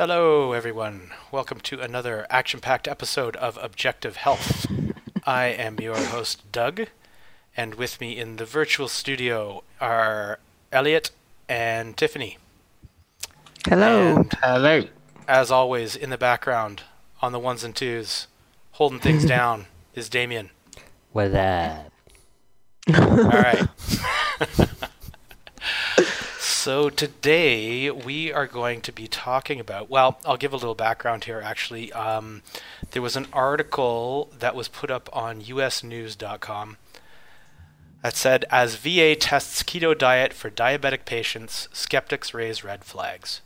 Hello, everyone. Welcome to another action packed episode of Objective Health. I am your host, Doug, and with me in the virtual studio are Elliot and Tiffany. Hello. And Hello. as always, in the background, on the ones and twos, holding things down, is Damien. What up? All right. so today we are going to be talking about. Well, I'll give a little background here. Actually, um, there was an article that was put up on USNews.com that said, "As VA tests keto diet for diabetic patients, skeptics raise red flags,"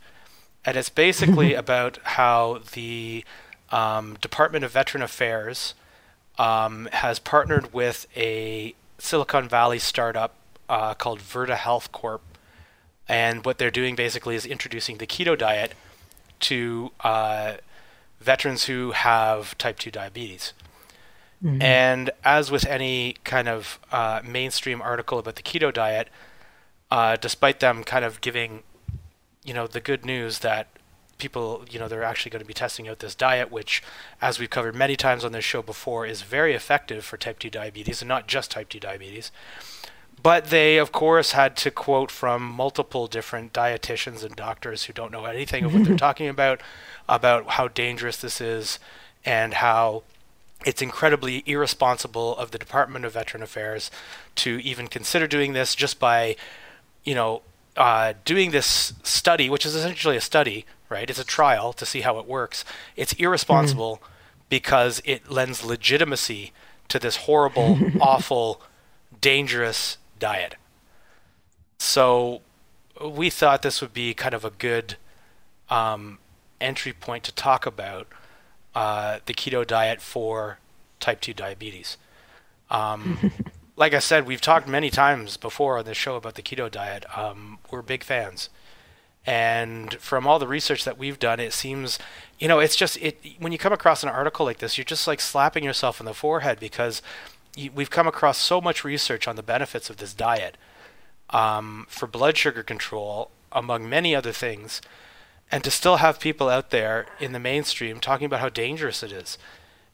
and it's basically about how the um, Department of Veteran Affairs um, has partnered with a Silicon Valley startup uh, called Virta Health Corp. And what they're doing basically is introducing the keto diet to uh, veterans who have type 2 diabetes. And as with any kind of uh, mainstream article about the keto diet, uh, despite them kind of giving, you know, the good news that people, you know, they're actually going to be testing out this diet, which, as we've covered many times on this show before, is very effective for type 2 diabetes and not just type 2 diabetes. But they, of course, had to quote from multiple different dietitians and doctors who don't know anything of what they're talking about, about how dangerous this is and how it's incredibly irresponsible of the Department of Veteran Affairs to even consider doing this just by, you know, uh, doing this study, which is essentially a study, right? It's a trial to see how it works. It's irresponsible because it lends legitimacy to this horrible, awful, dangerous diet. So we thought this would be kind of a good um, entry point to talk about uh, the keto diet for type 2 diabetes. Um, like I said, we've talked many times before on this show about the keto diet. Um, we're big fans. And from all the research that we've done, it seems, you know, it's just it. When you come across an article like this, you're just like slapping yourself in the forehead because we've come across so much research on the benefits of this diet um, for blood sugar control, among many other things, and to still have people out there in the mainstream talking about how dangerous it is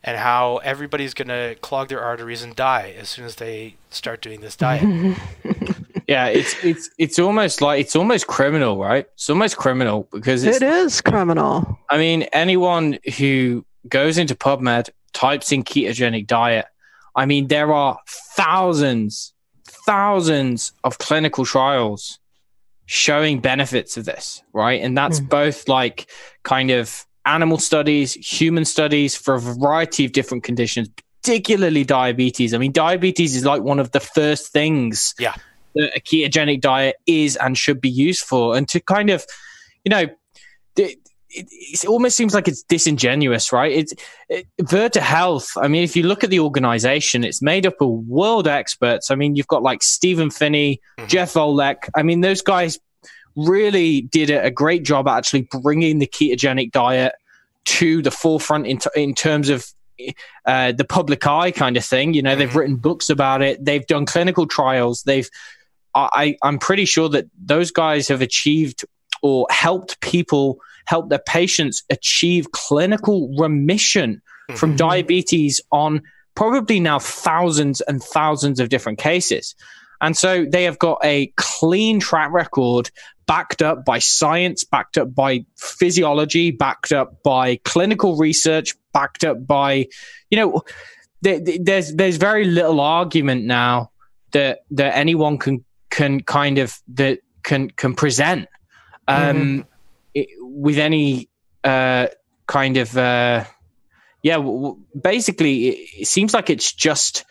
and how everybody's going to clog their arteries and die as soon as they start doing this diet. Yeah, it's it's it's almost like it's almost criminal, right? It's almost criminal because it's, It is criminal. I mean, anyone who goes into PubMed, types in ketogenic diet, I mean, there are thousands, thousands of clinical trials showing benefits of this, right? And that's Mhm. both like kind of animal studies, human studies for a variety of different conditions, particularly diabetes. I mean, diabetes is like one of the first things Yeah. that a ketogenic diet is and should be used for. And to kind of, you know, it, it, almost seems like it's disingenuous, right? It's it, Virta Health. I mean, if you look at the organization, it's made up of world experts. I mean, you've got like Stephen Phinney, Mhm. Jeff Volek. I mean, those guys really did a, great job actually bringing the ketogenic diet to the forefront in, t- in terms of uh, the public eye kind of thing. You know, they've Mhm. written books about it. They've done clinical trials. They've, I, I'm pretty sure that those guys have achieved or helped people, help their patients achieve clinical remission from Mhm. diabetes on probably now thousands and thousands of different cases. And so they have got a clean track record backed up by science, backed up by physiology, backed up by clinical research, backed up by, you know, there, there's there's very little argument now that that anyone can can kind of that can can present um, it, with any uh, kind of uh, yeah. W- basically, it, it seems like it's just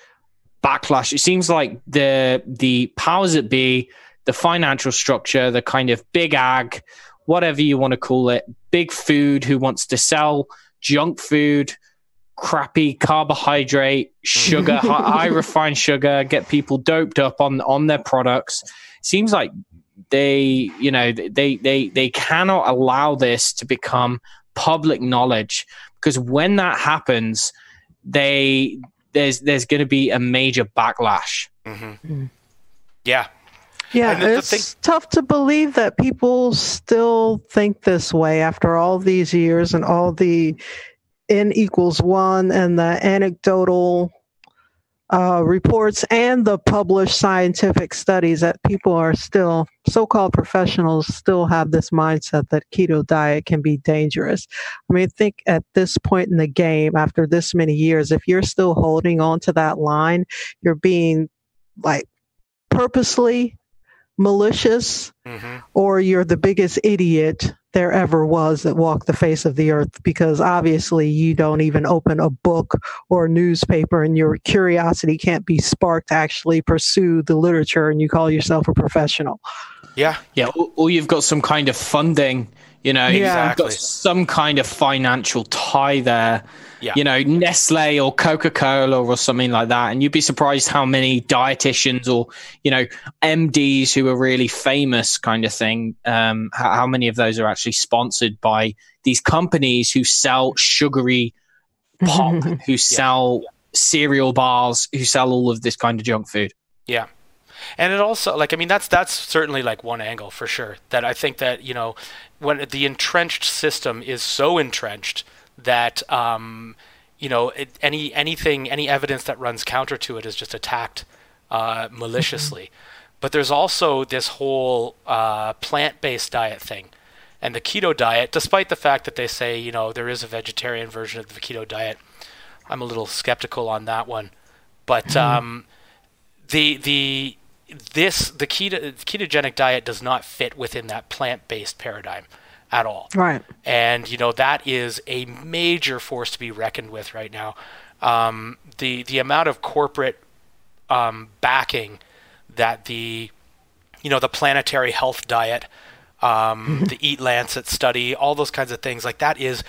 backlash. It seems like the the powers that be, the financial structure, the kind of big ag, whatever you want to call it, big food who wants to sell junk food, crappy carbohydrate, sugar, high, high refined sugar, get people doped up on on their products. Seems like they, you know, they they they cannot allow this to become public knowledge because when that happens, they there's there's going to be a major backlash. hmm Mm. Yeah. Yeah, And the- the it's thing- tough to believe that people still think this way after all these years and all the n equals one and the anecdotal uh, reports and the published scientific studies that people are still so-called professionals still have this mindset that keto diet can be dangerous. I mean, I think at this point in the game, after this many years, if you're still holding on to that line, you're being like purposely malicious hmm or you're the biggest idiot there ever was that walked the face of the earth because obviously you don't even open a book or a newspaper and your curiosity can't be sparked to actually pursue the literature and you call yourself a professional. Yeah, Yeah, or, or you've got some kind of funding, you know, Yeah. Exactly. got some kind of financial tie there. Yeah. You know, Nestle or Coca Cola or something like that. And you'd be surprised how many dietitians or, you know, MDs who are really famous kind of thing, um, how, how many of those are actually sponsored by these companies who sell sugary pop, who sell cereal bars, who sell all of this kind of junk food. Yeah. And it also like I mean that's that's certainly like one angle for sure that I think that you know when the entrenched system is so entrenched that um, you know it, any anything any evidence that runs counter to it is just attacked uh, maliciously. But there's also this whole uh, plant-based diet thing, and the keto diet. Despite the fact that they say you know there is a vegetarian version of the keto diet, I'm a little skeptical on that one. But um, the the this the keto ketogenic diet does not fit within that plant-based paradigm at all. Right. And you know that is a major force to be reckoned with right now. Um, the the amount of corporate um, backing that the you know the planetary health diet, um, the Eat Lancet study, all those kinds of things like that is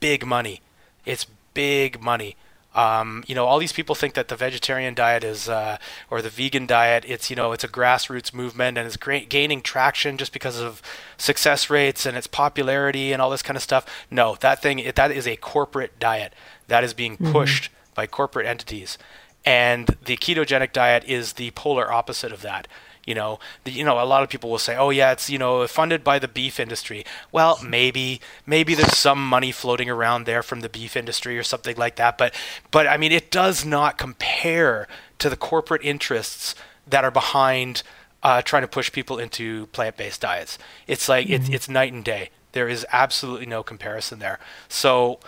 big money. It's big money. Um, you know, all these people think that the vegetarian diet is, uh, or the vegan diet, it's you know, it's a grassroots movement and it's great, gaining traction just because of success rates and its popularity and all this kind of stuff. No, that thing, it, that is a corporate diet that is being pushed by corporate entities, and the ketogenic diet is the polar opposite of that. You know, the, you know, a lot of people will say, "Oh yeah, it's you know funded by the beef industry." Well, maybe, maybe there's some money floating around there from the beef industry or something like that. But, but I mean, it does not compare to the corporate interests that are behind uh, trying to push people into plant-based diets. It's like it's it's night and day. There is absolutely no comparison there. So,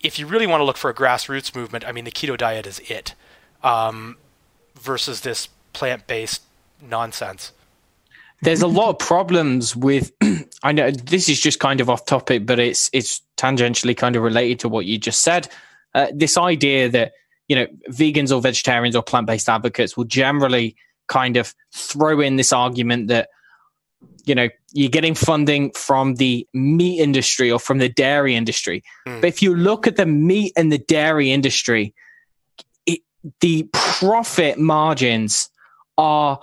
if you really want to look for a grassroots movement, I mean, the keto diet is it, um, versus this plant-based nonsense. there's a lot of problems with i know this is just kind of off topic but it's it's tangentially kind of related to what you just said uh, this idea that you know vegans or vegetarians or plant-based advocates will generally kind of throw in this argument that you know you're getting funding from the meat industry or from the dairy industry Mm. but if you look at the meat and the dairy industry it, the profit margins are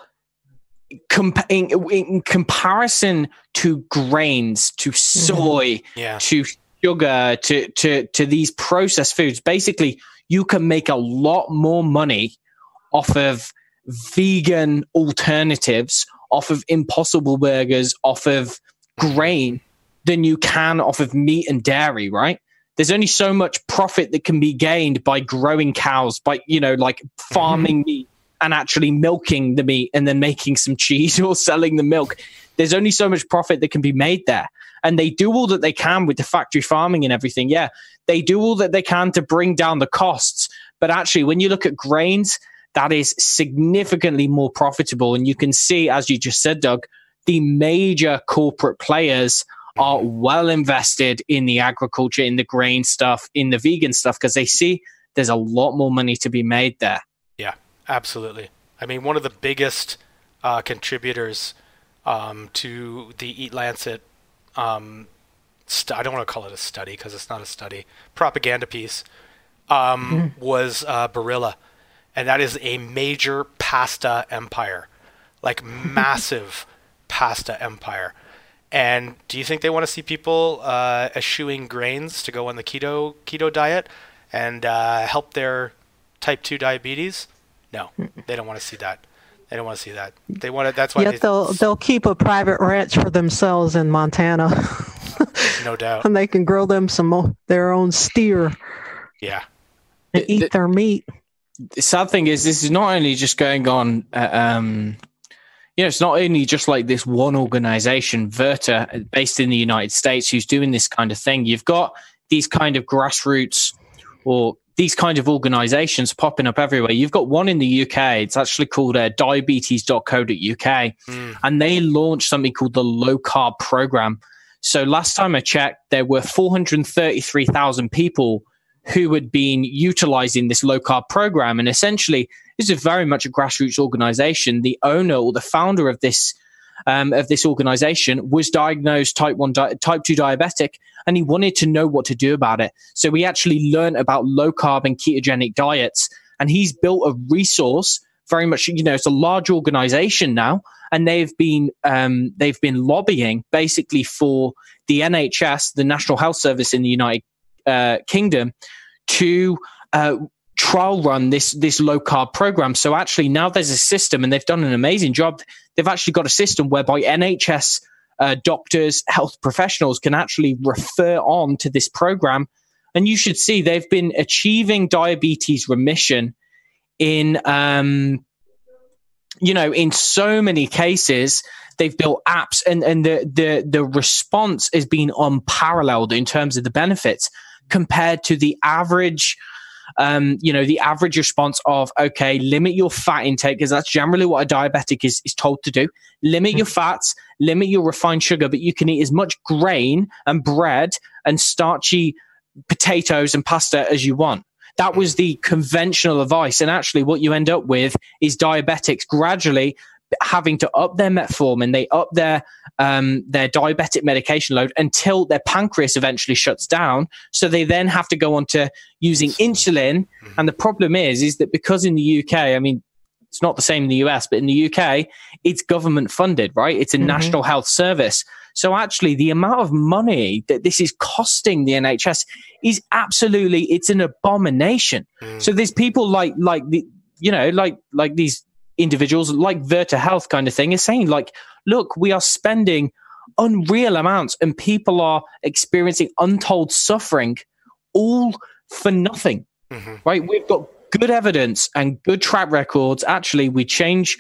compa- in, in comparison to grains, to mm-hmm. soy, Yeah. to sugar, to, to, to these processed foods, basically, you can make a lot more money off of vegan alternatives, off of impossible burgers, off of grain than you can off of meat and dairy, right? There's only so much profit that can be gained by growing cows, by, you know, like farming mm-hmm. meat and actually milking the meat and then making some cheese or selling the milk. There's only so much profit that can be made there. And they do all that they can with the factory farming and everything. Yeah, they do all that they can to bring down the costs. But actually, when you look at grains, that is significantly more profitable. And you can see, as you just said, Doug, the major corporate players are well invested in the agriculture, in the grain stuff, in the vegan stuff, because they see there's a lot more money to be made there. Absolutely. I mean, one of the biggest uh, contributors um, to the Eat Lancet, um, st- I don't want to call it a study because it's not a study, propaganda piece, um, was uh, Barilla. And that is a major pasta empire, like massive pasta empire. And do you think they want to see people uh, eschewing grains to go on the keto keto diet and uh, help their type two diabetes? No, they don't want to see that. They don't want to see that. They want to. That's why. Yet They, they'll they'll keep a private ranch for themselves in Montana, no doubt. and they can grow them some mo- their own steer Yeah. and The- eat the- their meat. the sad thing is this is not only just going on uh, um you know it's not only just like this one organization Virta based in the united states who's doing this kind of thing you've got these kind of grassroots or these kind of organizations popping up everywhere you've got one in the uk it's actually called uh, diabetes.co.uk Mm. and they launched something called the low carb program so last time i checked there were 433000 people who had been utilizing this low carb program. And essentially, this is very much a grassroots organization. The owner or the founder of this um, of this organization was diagnosed type one di- type two diabetic, and he wanted to know what to do about it. So he actually learned about low carb and ketogenic diets, and he's built a resource. Very much, you know, it's a large organization now, and they've been um, they've been lobbying basically for the NHS, the National Health Service in the United uh, Kingdom to uh, trial run this this low carb program. So actually now there's a system, and they've done an amazing job. They've actually got a system whereby NHS uh, doctors, health professionals can actually refer on to this program, and you should see they've been achieving diabetes remission in um, you know in so many cases they've built apps and, and the, the the response has been unparalleled in terms of the benefits compared to the average um, you know the average response of okay limit your fat intake because that's generally what a diabetic is, is told to do. Limit your fats limit your refined sugar but you can eat as much grain and bread and starchy potatoes and pasta as you want. That was the conventional advice and actually what you end up with is diabetics gradually having to up their metformin they up their um, their diabetic medication load until their pancreas eventually shuts down. So they then have to go on to using insulin. And the problem is is that because in the uk i mean it's not the same in the us but in the uk it's government funded right? It's a Mhm. national health service. So actually the amount of money that this is costing the nhs is absolutely it's an abomination. Mm. so there's people like like the you know like like these individuals like Virta Health kind of thing is saying like, look, we are spending unreal amounts and people are experiencing untold suffering all for nothing. Mhm. Right? We've got good evidence and good track records. Actually, we change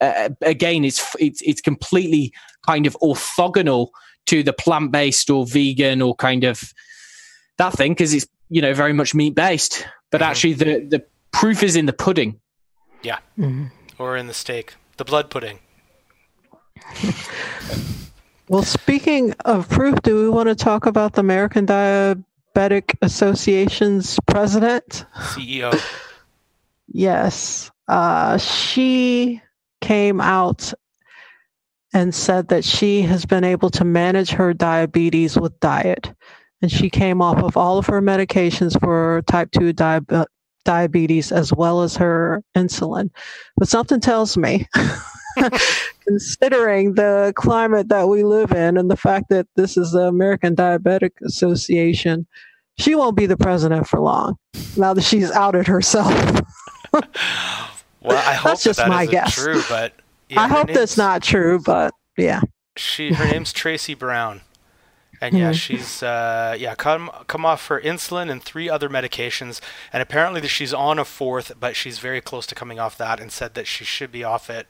uh, again. It's it's it's completely kind of orthogonal to the plant based or vegan or kind of that thing because it's you know very much meat based. But Mhm. actually, the the proof is in the pudding. Mhm. Or in the steak, the blood pudding. Well, speaking of proof, do we want to talk about the American Diabetic Association's president? CEO. Yes. Uh, she came out and said that she has been able to manage her diabetes with diet. And she came off of all of her medications for type 2 diabe- diabetes as well as her insulin. But something tells me, considering the climate that we live in and the fact that this is the American Diabetic Association, she won't be the president for long now that she's outed herself. Well, I hope That's just that, my guess. true, but yeah, I hope that's not true, but yeah. She her name's Tracy Brown, and yeah, Mhm. she's uh, yeah come come off her insulin and three other medications, and apparently she's on a fourth, but she's very close to coming off that, and said that she should be off it.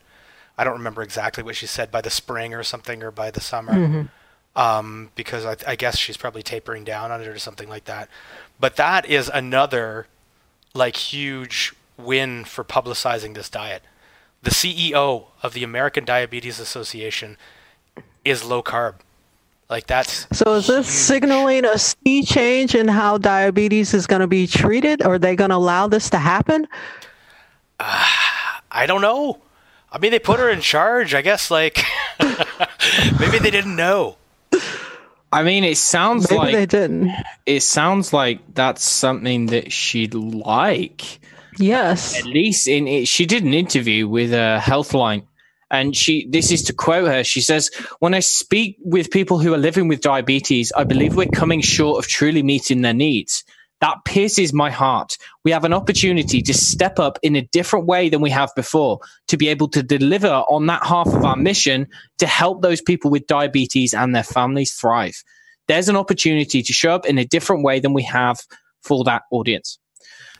I don't remember exactly what she said by the spring or something or by the summer, Mhm. um, because I, I guess she's probably tapering down on it or something like that. But that is another like huge win for publicizing this diet. The CEO of the American Diabetes Association is low carb. Like that's So is this huge. signaling a sea change in how diabetes is going to be treated? Are they going to allow this to happen? Uh, I don't know. I mean, they put her in charge. I guess like maybe they didn't know. I mean, it sounds Maybe like they didn't. it sounds like that's something that she'd like. Yes. At least in it, she did an interview with a Healthline, and she this is to quote her. She says, "When I speak with people who are living with diabetes, I believe we're coming short of truly meeting their needs. that pierces my heart. We have an opportunity to step up in a different way than we have before to be able to deliver on that half of our mission to help those people with diabetes and their families thrive. There's an opportunity to show up in a different way than we have for that audience.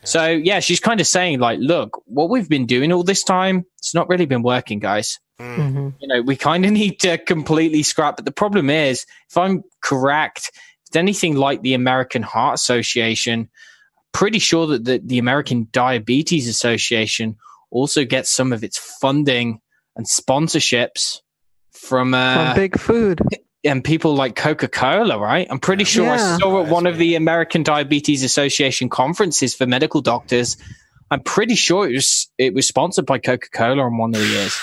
So yeah, she's kind of saying like, look, what we've been doing all this time, it's not really been working, guys. Mm. hmm You know, we kind of need to completely scrap. But the problem is, if I'm correct, if it's anything like the American Heart Association, pretty sure that the, the American Diabetes Association also gets some of its funding and sponsorships from uh, From big food. and people like Coca Cola, right? I'm pretty sure I saw at one of the American Diabetes Association conferences for medical doctors. I'm pretty sure it was it was sponsored by Coca Cola on one of the years.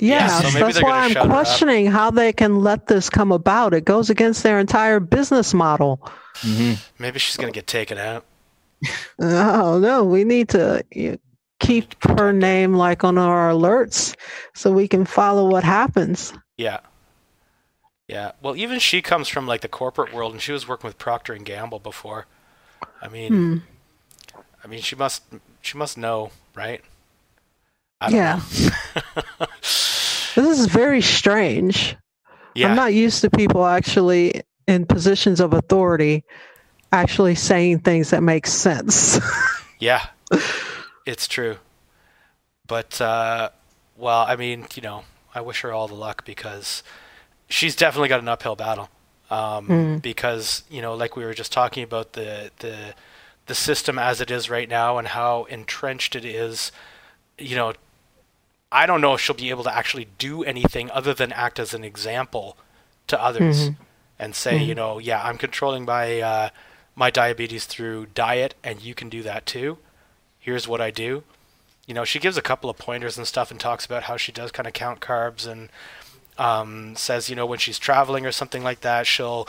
Yeah, so that's why I'm shut her up. questioning how they can let this come about. It goes against their entire business model. Mm-hmm. Maybe she's gonna get taken out. Oh no, we need to keep her name like on our alerts so we can follow what happens. Yeah. Yeah. Well, even she comes from like the corporate world, and she was working with Procter and Gamble before. I mean, Hmm. I mean, she must she must know, right? I don't Yeah. know. This is very strange. yeah. I'm not used to people actually in positions of authority actually saying things that make sense. Yeah, it's true. But uh, well, I mean, you know, I wish her all the luck because she's definitely got an uphill battle. Um, Mm. Because you know, like we were just talking about the the the system as it is right now and how entrenched it is. You know, I don't know if she'll be able to actually do anything other than act as an example to others Mhm. and say, Mhm. you know, yeah, I'm controlling my uh, my diabetes through diet, and you can do that too. Here's what I do. You know, she gives a couple of pointers and stuff, and talks about how she does kind of count carbs, and um, says, you know, when she's traveling or something like that, she'll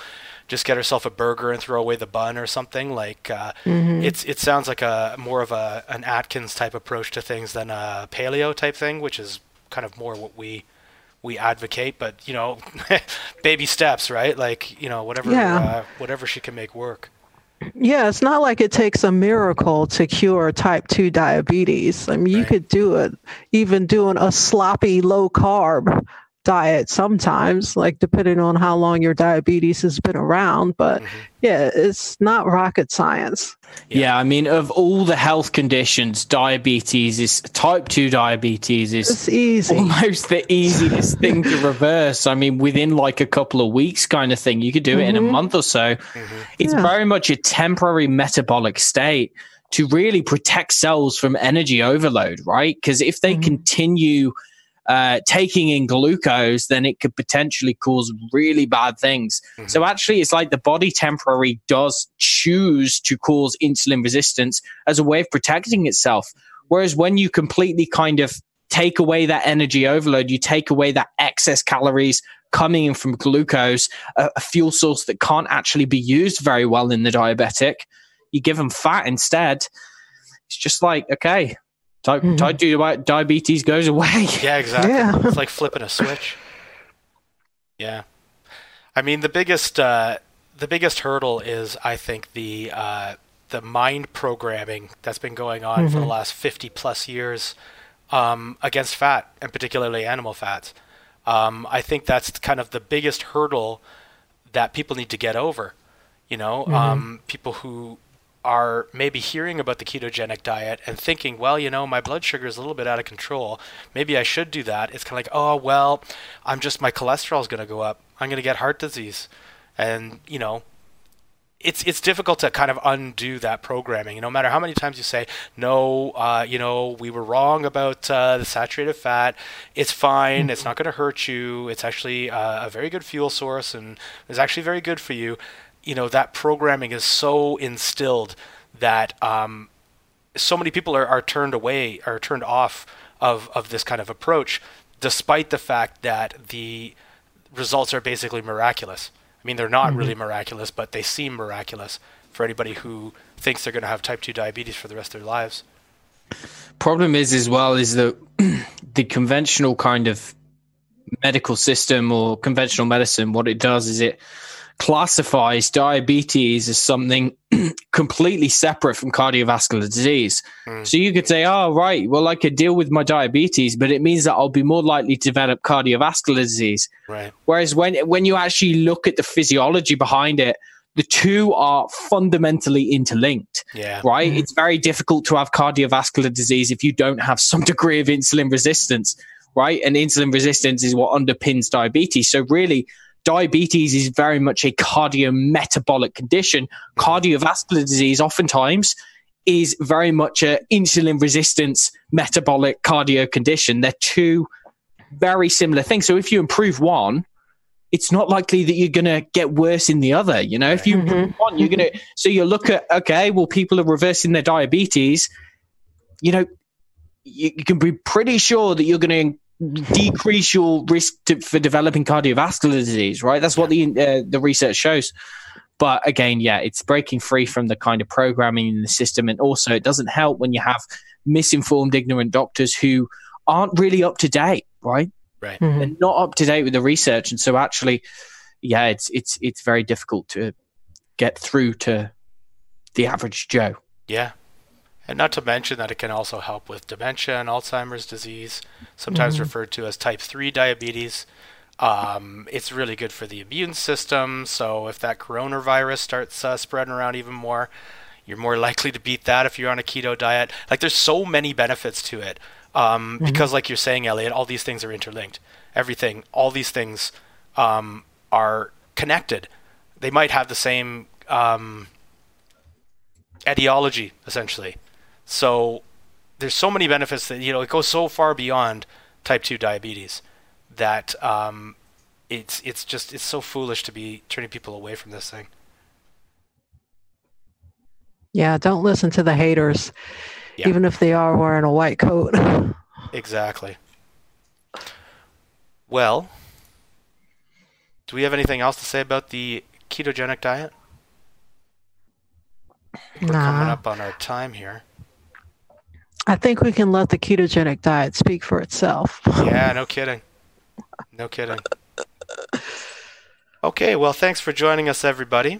just get herself a burger and throw away the bun or something. Like uh, Mhm. it's it sounds like a more of a an Atkins type approach to things than a paleo type thing, which is kind of more what we we advocate. But you know, baby steps, right? Like you know, whatever Yeah. uh, whatever she can make work. Yeah, it's not like it takes a miracle to cure type 2 diabetes. I mean, you could do it even doing a sloppy low carb diet sometimes, like depending on how long your diabetes has been around. But Mhm. yeah, it's not rocket science. Yeah. Yeah. I mean, of all the health conditions, diabetes is type two diabetes is It's easy. almost the easiest thing to reverse. I mean, within like a couple of weeks, kind of thing, you could do it in a Mhm. month or so. Mhm. It's Yeah. very much a temporary metabolic state to really protect cells from energy overload, right? Because if they Mhm. continue uh, taking in glucose, then it could potentially cause really bad things. So actually, it's like the body temporarily does choose to cause insulin resistance as a way of protecting itself. Whereas when you completely kind of take away that energy overload, you take away that excess calories coming in from glucose, a, a fuel source that can't actually be used very well in the diabetic. You give them fat instead. It's just like, okay, type, Mhm. type 2 diabetes goes away. Yeah, exactly. Yeah. It's like flipping a switch. Yeah. I mean, the biggest uh, the biggest hurdle is, I think, the uh, the mind programming that's been going on for the Mhm. last fifty plus years um, against fat, and particularly animal fats. Um, I think that's kind of the biggest hurdle that people need to get over. You know, um, people who are maybe hearing about the ketogenic diet and thinking, well, you know, my blood sugar is a little bit out of control. Maybe I should do that. It's kind of like, oh, well, I'm just, my cholesterol is going to go up. I'm going to get heart disease. And, you know, it's it's difficult to kind of undo that programming. No matter how many times you say, no, uh, you know, we were wrong about uh, the saturated fat. It's fine. It's not going to hurt you. It's actually uh, a very good fuel source and is actually very good for you. You know, that programming is so instilled that um, so many people are, are turned away, are turned off of, of this kind of approach, despite the fact that the results are basically miraculous. I mean, they're not really miraculous, but they seem miraculous for anybody who thinks they're going to have type 2 diabetes for the rest of their lives. problem is as well is that the conventional kind of medical system or conventional medicine what it does is it classifies diabetes as something completely separate from cardiovascular disease. Mm. So you could say, oh, right, well, I could deal with my diabetes, but it means that I'll be more likely to develop cardiovascular disease. Right. Whereas when, when you actually look at the physiology behind it, the two are fundamentally interlinked, Yeah. right? Mhm. It's very difficult to have cardiovascular disease if you don't have some degree of insulin resistance, right? And insulin resistance is what underpins diabetes. So really, diabetes is very much a cardiometabolic condition. Cardiovascular disease oftentimes is very much a insulin resistance metabolic cardio condition. They're two very similar things. So if you improve one, it's not likely that you're going to get worse in the other. You know, if you improve Mhm. one, you're going to. So you look at okay, well, people are reversing their diabetes. You know, you, you can be pretty sure that you're going to decrease your risk to, for developing cardiovascular disease. Right? That's what the uh, the research shows. But again, yeah, it's breaking free from the kind of programming in the system, and also it doesn't help when you have misinformed, ignorant doctors who aren't really up to date. Right? Mhm. they're not up to date with the research, and so actually, yeah, it's it's it's very difficult to get through to the average Joe. Yeah. And not to mention that it can also help with dementia and Alzheimer's disease, sometimes Mhm. referred to as type 3 diabetes. Um, it's really good for the immune system. So if that coronavirus starts uh, spreading around even more, you're more likely to beat that if you're on a keto diet. Like there's so many benefits to it. Um, Because, like you're saying, Elliot, all these things are interlinked. Everything, all these things um, are connected. They might have the same um, etiology, essentially. So there's so many benefits that you know it goes so far beyond type 2 diabetes that um, it's it's just it's so foolish to be turning people away from this thing. Yeah, don't listen to the haters, Yeah. even if they are wearing a white coat. Exactly. Well, do we have anything else to say about the ketogenic diet? We're coming up on our time here. I think we can let the ketogenic diet speak for itself. Yeah, no kidding. No kidding. Okay, well, thanks for joining us, everybody.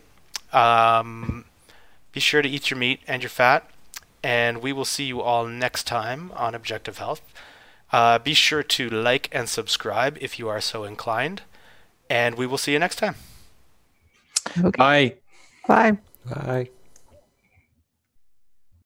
Um, be sure to eat your meat and your fat, and we will see you all next time on Objective Health. Uh, be sure to like and subscribe if you are so inclined, and we will see you next time. Okay. Bye. Bye. Bye.